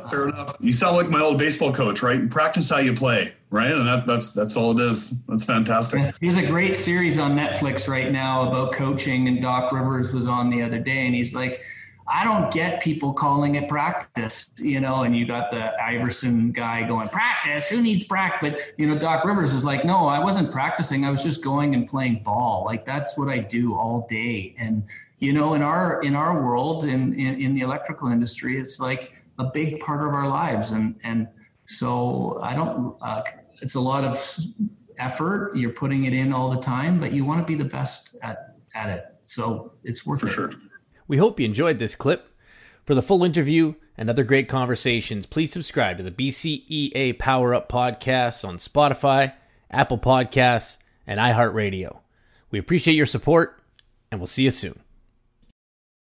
Fair enough. You sound like my old baseball coach, right? Practice how you play, right? And that, that's that's all it is. That's fantastic. There's a great series on Netflix right now about coaching, and Doc Rivers was on the other day, and he's like, I don't get people calling it practice, you know, and you got the Iverson guy going, practice, who needs practice? But, you know, Doc Rivers is like, no, I wasn't practicing. I was just going and playing ball. Like that's what I do all day. And, you know, in our, in our world, in, in, in the electrical industry, it's like a big part of our lives. And, and so I don't, uh, it's a lot of effort. You're putting it in all the time, but you want to be the best at, at it. So it's worth For it. sure. We hope you enjoyed this clip. For the full interview and other great conversations, please subscribe to the BCEA Power Up Podcast on Spotify, Apple Podcasts, and iHeartRadio. We appreciate your support, and we'll see you soon.